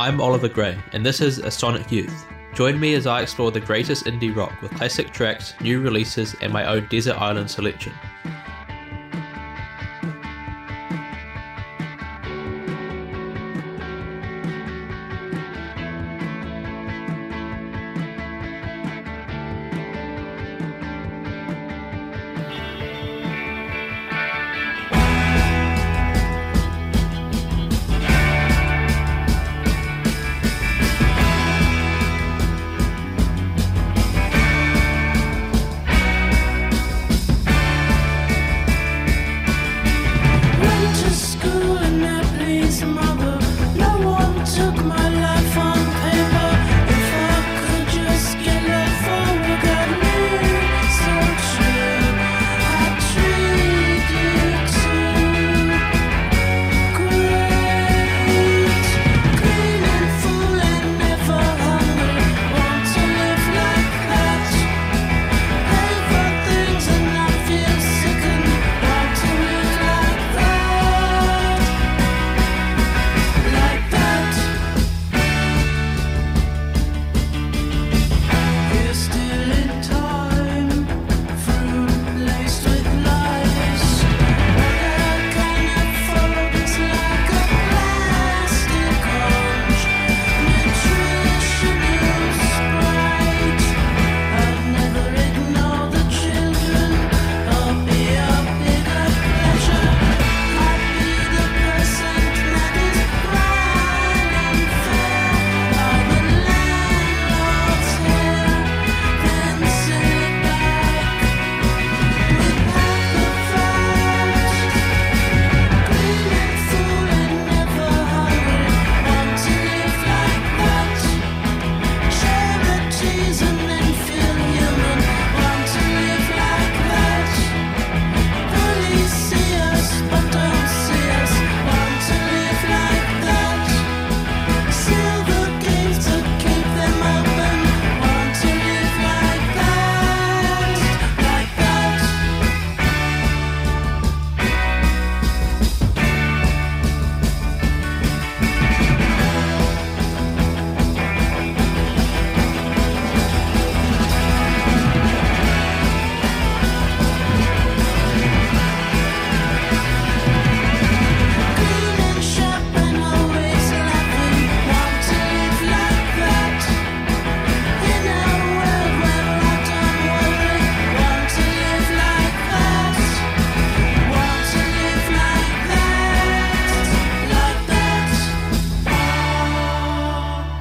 I'm Oliver Gray, and this is A Sonic Youth. Join me as I explore the greatest indie rock with classic tracks, new releases, and my own desert island selection.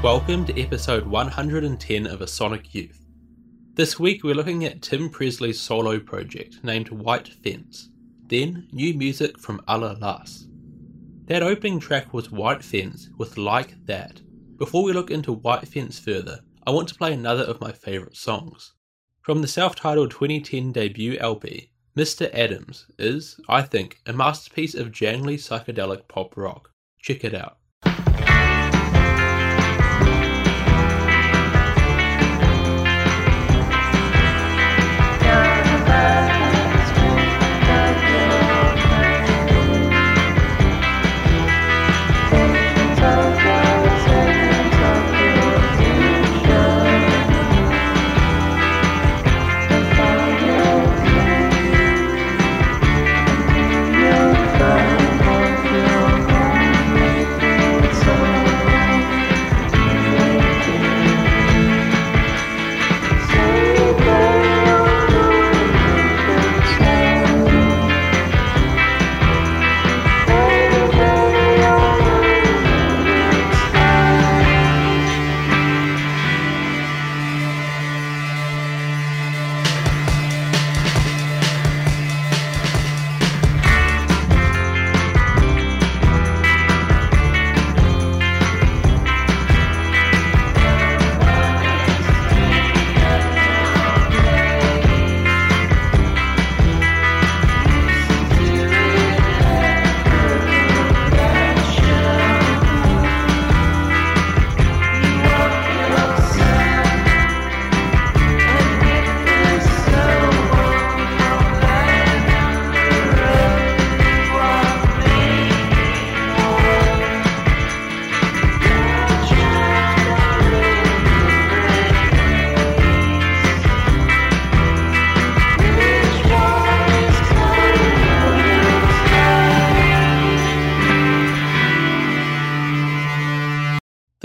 Welcome to episode 110 of A Sonic Youth. This week we're looking at Tim Presley's solo project named White Fence, then new music from Allah-Las. That opening track was White Fence with Like That. Before we look into White Fence further, I want to play another of my favourite songs. From the self titled 2010 debut LP, Mr. Adams is, I think, a masterpiece of jangly psychedelic pop rock. Check it out.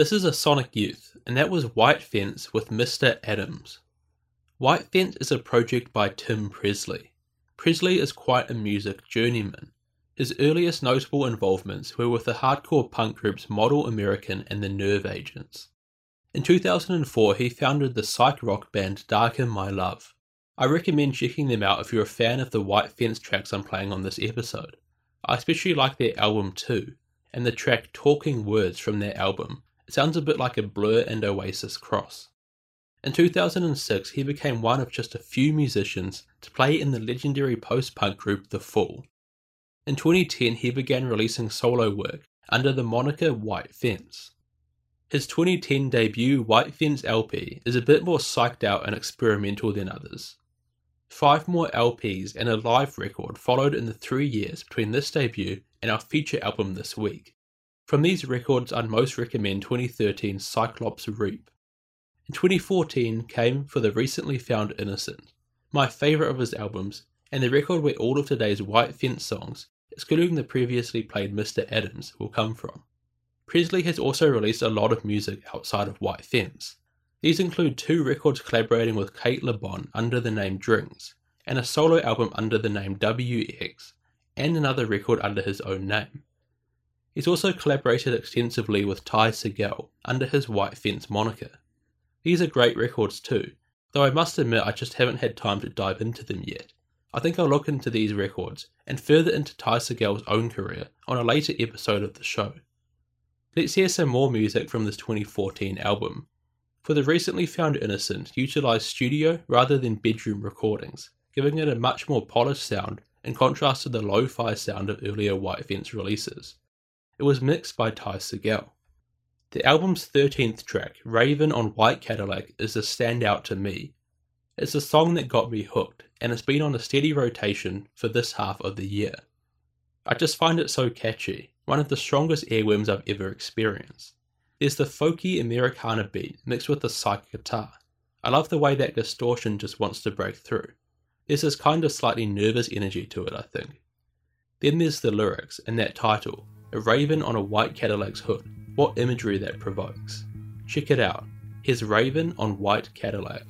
This is a Sonic Youth, and that was White Fence with Mr. Adams. White Fence is a project by Tim Presley. Presley is quite a music journeyman. His earliest notable involvements were with the hardcore punk groups Model American and the Nerve Agents. In 2004, he founded the psych rock band Darker My Love. I recommend checking them out if you're a fan of the White Fence tracks I'm playing on this episode. I especially like their album too, and the track Talking Words from their album. Sounds a bit like a Blur and Oasis cross. In 2006, he became one of just a few musicians to play in the legendary post punk group The Fall. In 2010, he began releasing solo work under the moniker White Fence. His 2010 debut White Fence LP is a bit more psyched out and experimental than others. Five more LPs and a live record followed in the three years between this debut and our feature album this week. From these records, I'd most recommend 2013 Cyclops Reap. In 2014 came for the recently found Innocent, my favourite of his albums, and the record where all of today's White Fence songs, excluding the previously played Mr. Adams, will come from. Presley has also released a lot of music outside of White Fence. These include two records collaborating with Cate Le Bon under the name Drinks, and a solo album under the name WX, and another record under his own name. He's also collaborated extensively with Ty Segall under his White Fence moniker. These are great records too, though I must admit I just haven't had time to dive into them yet. I think I'll look into these records and further into Ty Segall's own career on a later episode of the show. Let's hear some more music from this 2014 album. For the recently found Innocent utilised studio rather than bedroom recordings, giving it a much more polished sound in contrast to the lo fi sound of earlier White Fence releases. It was mixed by Ty Segall. The album's 13th track, Raven on White Cadillac, is a standout to me. It's a song that got me hooked, and it's been on a steady rotation for this half of the year. I just find it so catchy, one of the strongest earworms I've ever experienced. There's the folky Americana beat mixed with the psych guitar. I love the way that distortion just wants to break through. There's this kind of slightly nervous energy to it, I think. Then there's the lyrics and that title, a raven on a white Cadillac's hood. What imagery that provokes. Check it out. Here's Raven on White Cadillac.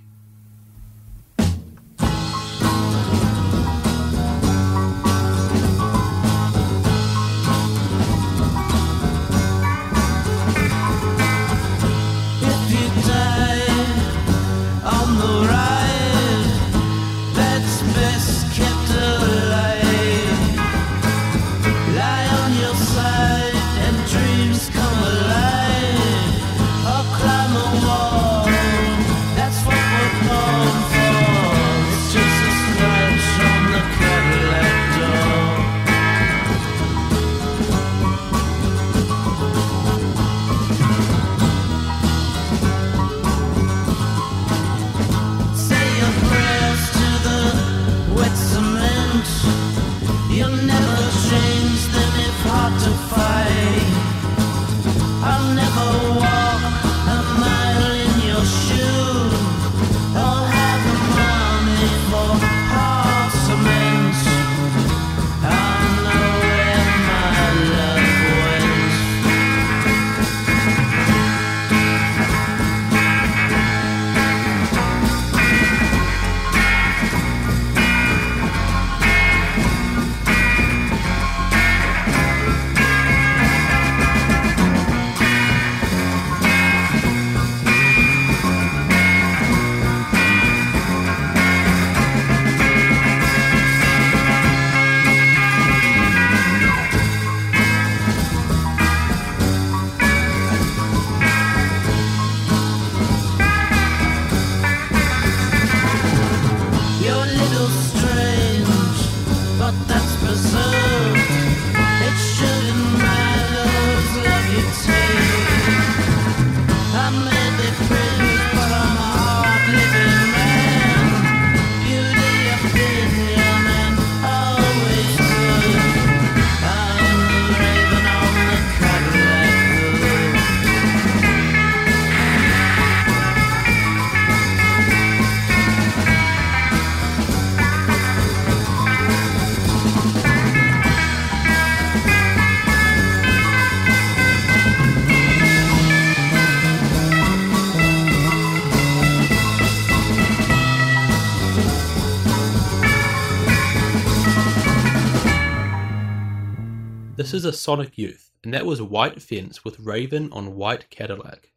Is a Sonic Youth, and that was White Fence with Raven on White Cadillac.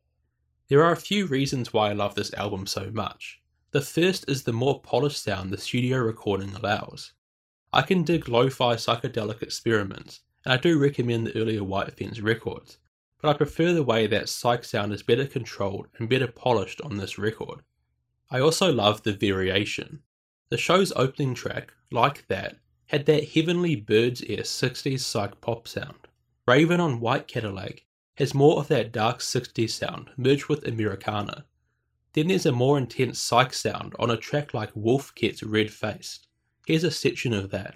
There are a few reasons why I love this album so much. The first is the more polished sound the studio recording allows. I can dig lo fi psychedelic experiments, and I do recommend the earlier White Fence records, but I prefer the way that psych sound is better controlled and better polished on this record. I also love the variation. The show's opening track, like that, had that heavenly bird's ear 60s psych pop sound. Raven on White Cadillac has more of that dark 60s sound merged with Americana. Then there's a more intense psych sound on a track like Wolf Gets Red Faced. Here's a section of that.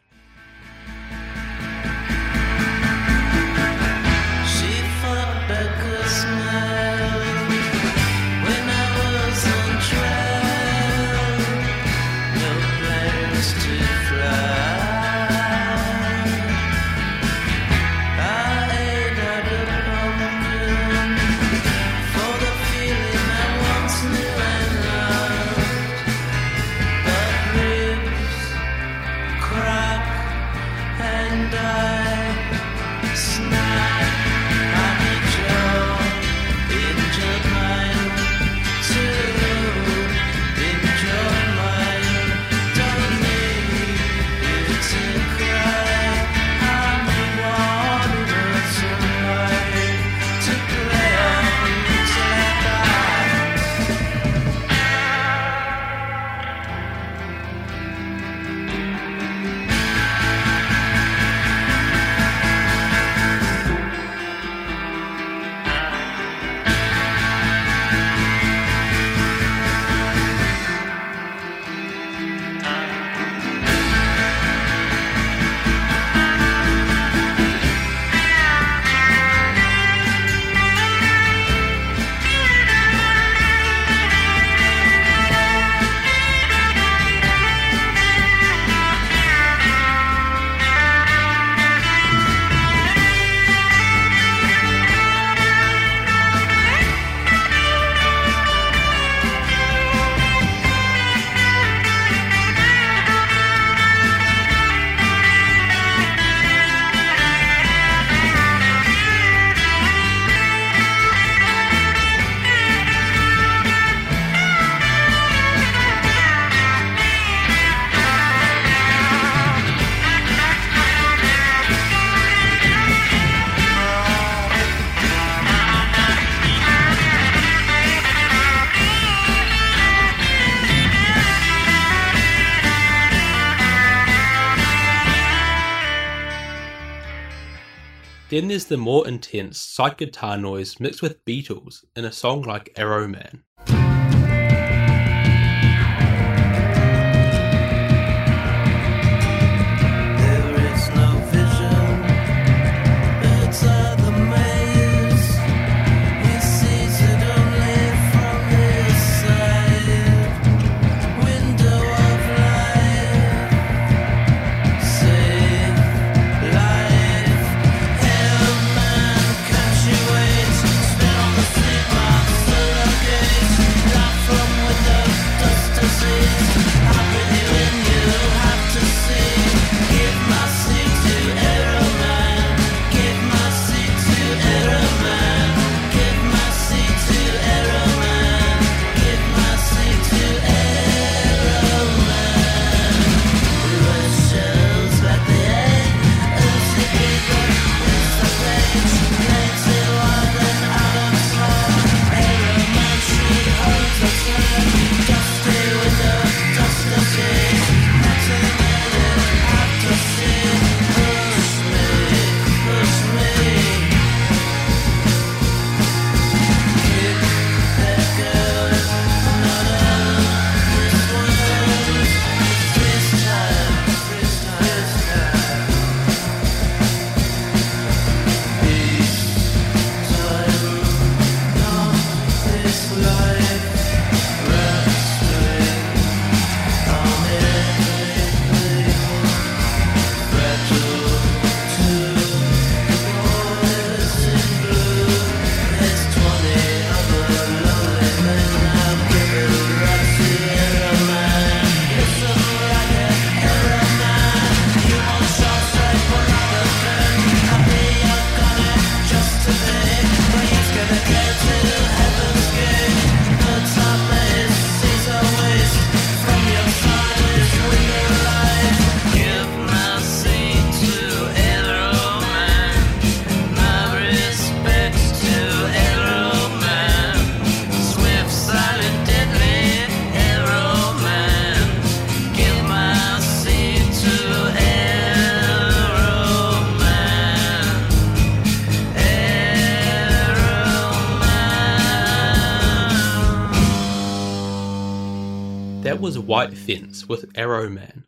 Then there's the more intense psych guitar noise mixed with Beatles in a song like Arrow with Arrow Man.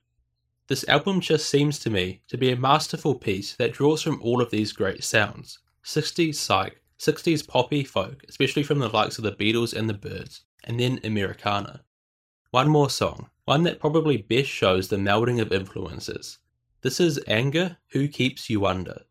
This album just seems to me to be a masterful piece that draws from all of these great sounds 60s psych, 60s poppy folk, especially from the likes of the Beatles and the Byrds, and then Americana. One more song, one that probably best shows the melding of influences. This is Anger Who Keeps You Under.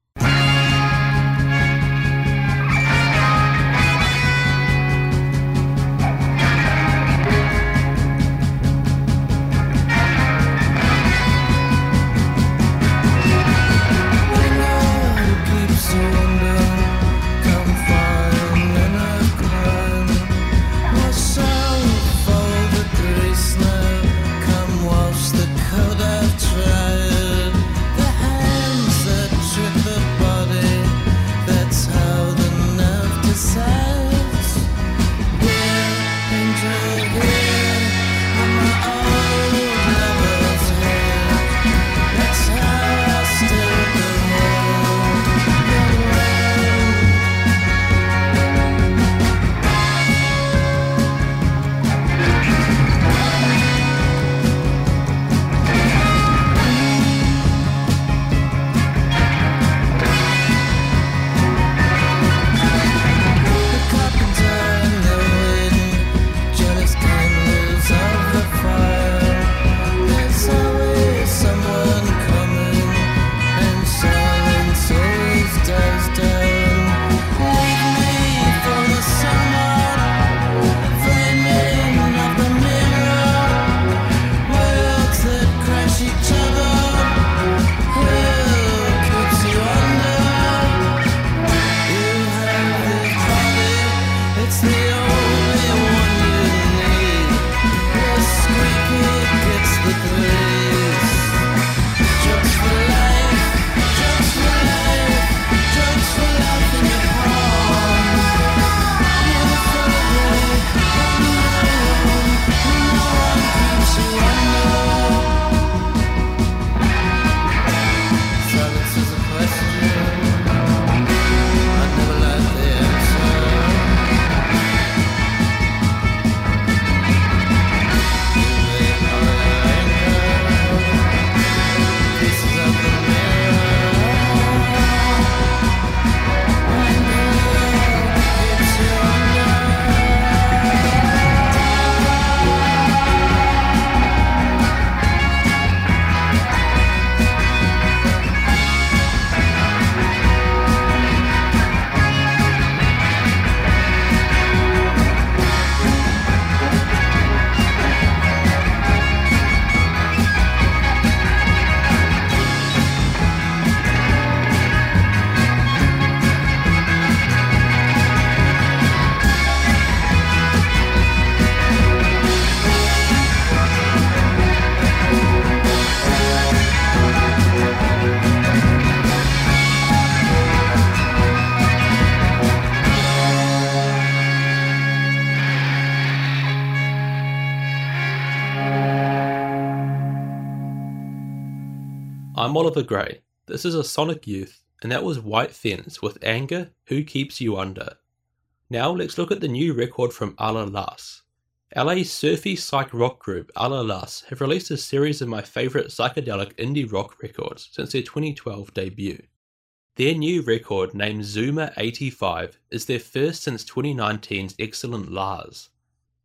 Oliver Gray. This is a Sonic Youth, and that was White Fence with Anger Who Keeps You Under. Now let's look at the new record from Allah Las. LA's surfy psych rock group Allah Las have released a series of my favourite psychedelic indie rock records since their 2012 debut. Their new record, named Zuma 85, is their first since 2019's excellent LAHS.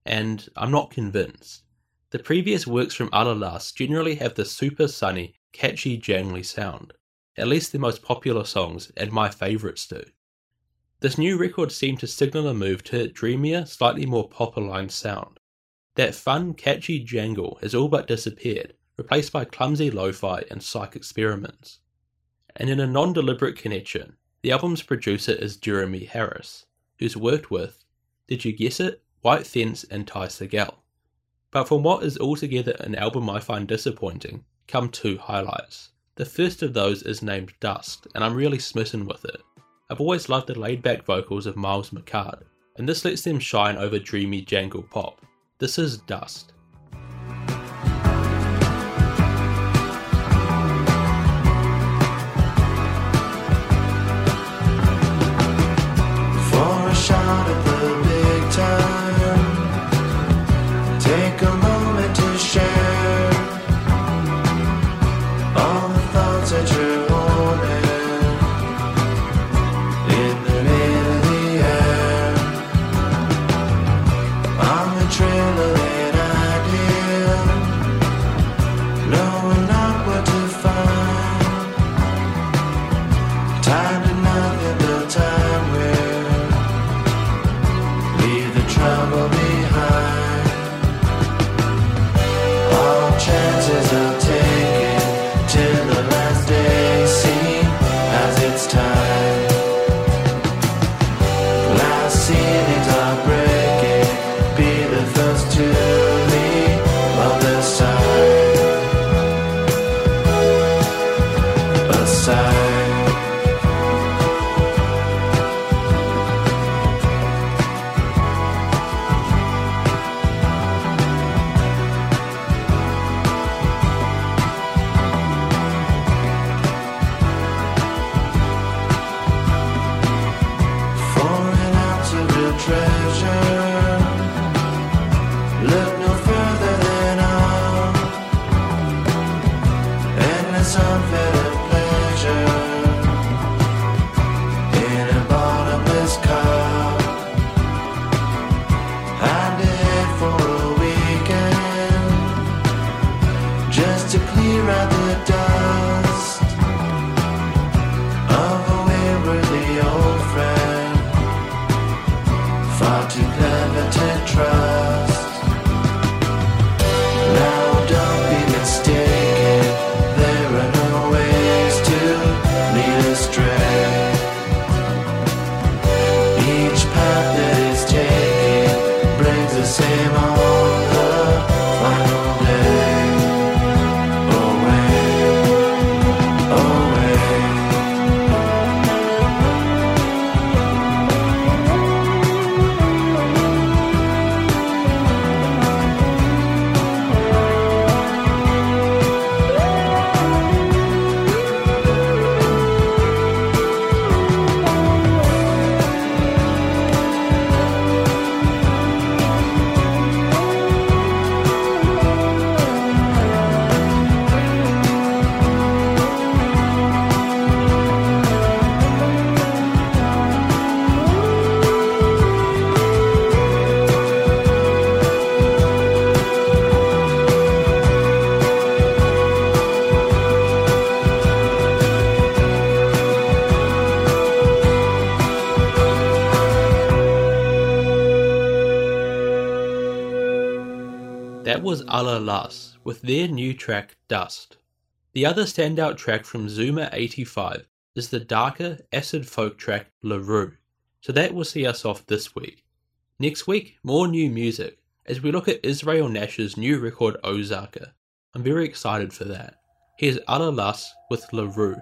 And I'm not convinced. The previous works from Allah Las generally have the super sunny, catchy, jangly sound. At least their most popular songs, and my favourites do. This new record seemed to signal a move to a dreamier, slightly more pop aligned sound. That fun, catchy jangle has all but disappeared, replaced by clumsy lo fi and psych experiments. And in a non deliberate connection, the album's producer is Jeremy Harris, who's worked with, did you guess it, White Fence and Ty Segall. But from what is altogether an album I find disappointing, come two highlights. The first of those is named Dust, and I'm really smitten with it. I've always loved the laid back vocals of Miles Michaud, and this lets them shine over dreamy jangle pop. This is Dust. time. That was Allah-Las with their new track Dust. The other standout track from Zuma 85 is the darker acid folk track LaRue. So that will see us off this week. Next week, more new music as we look at Israel Nash's new record Ozarka. I'm very excited for that. Here's Allah-Las with LaRue.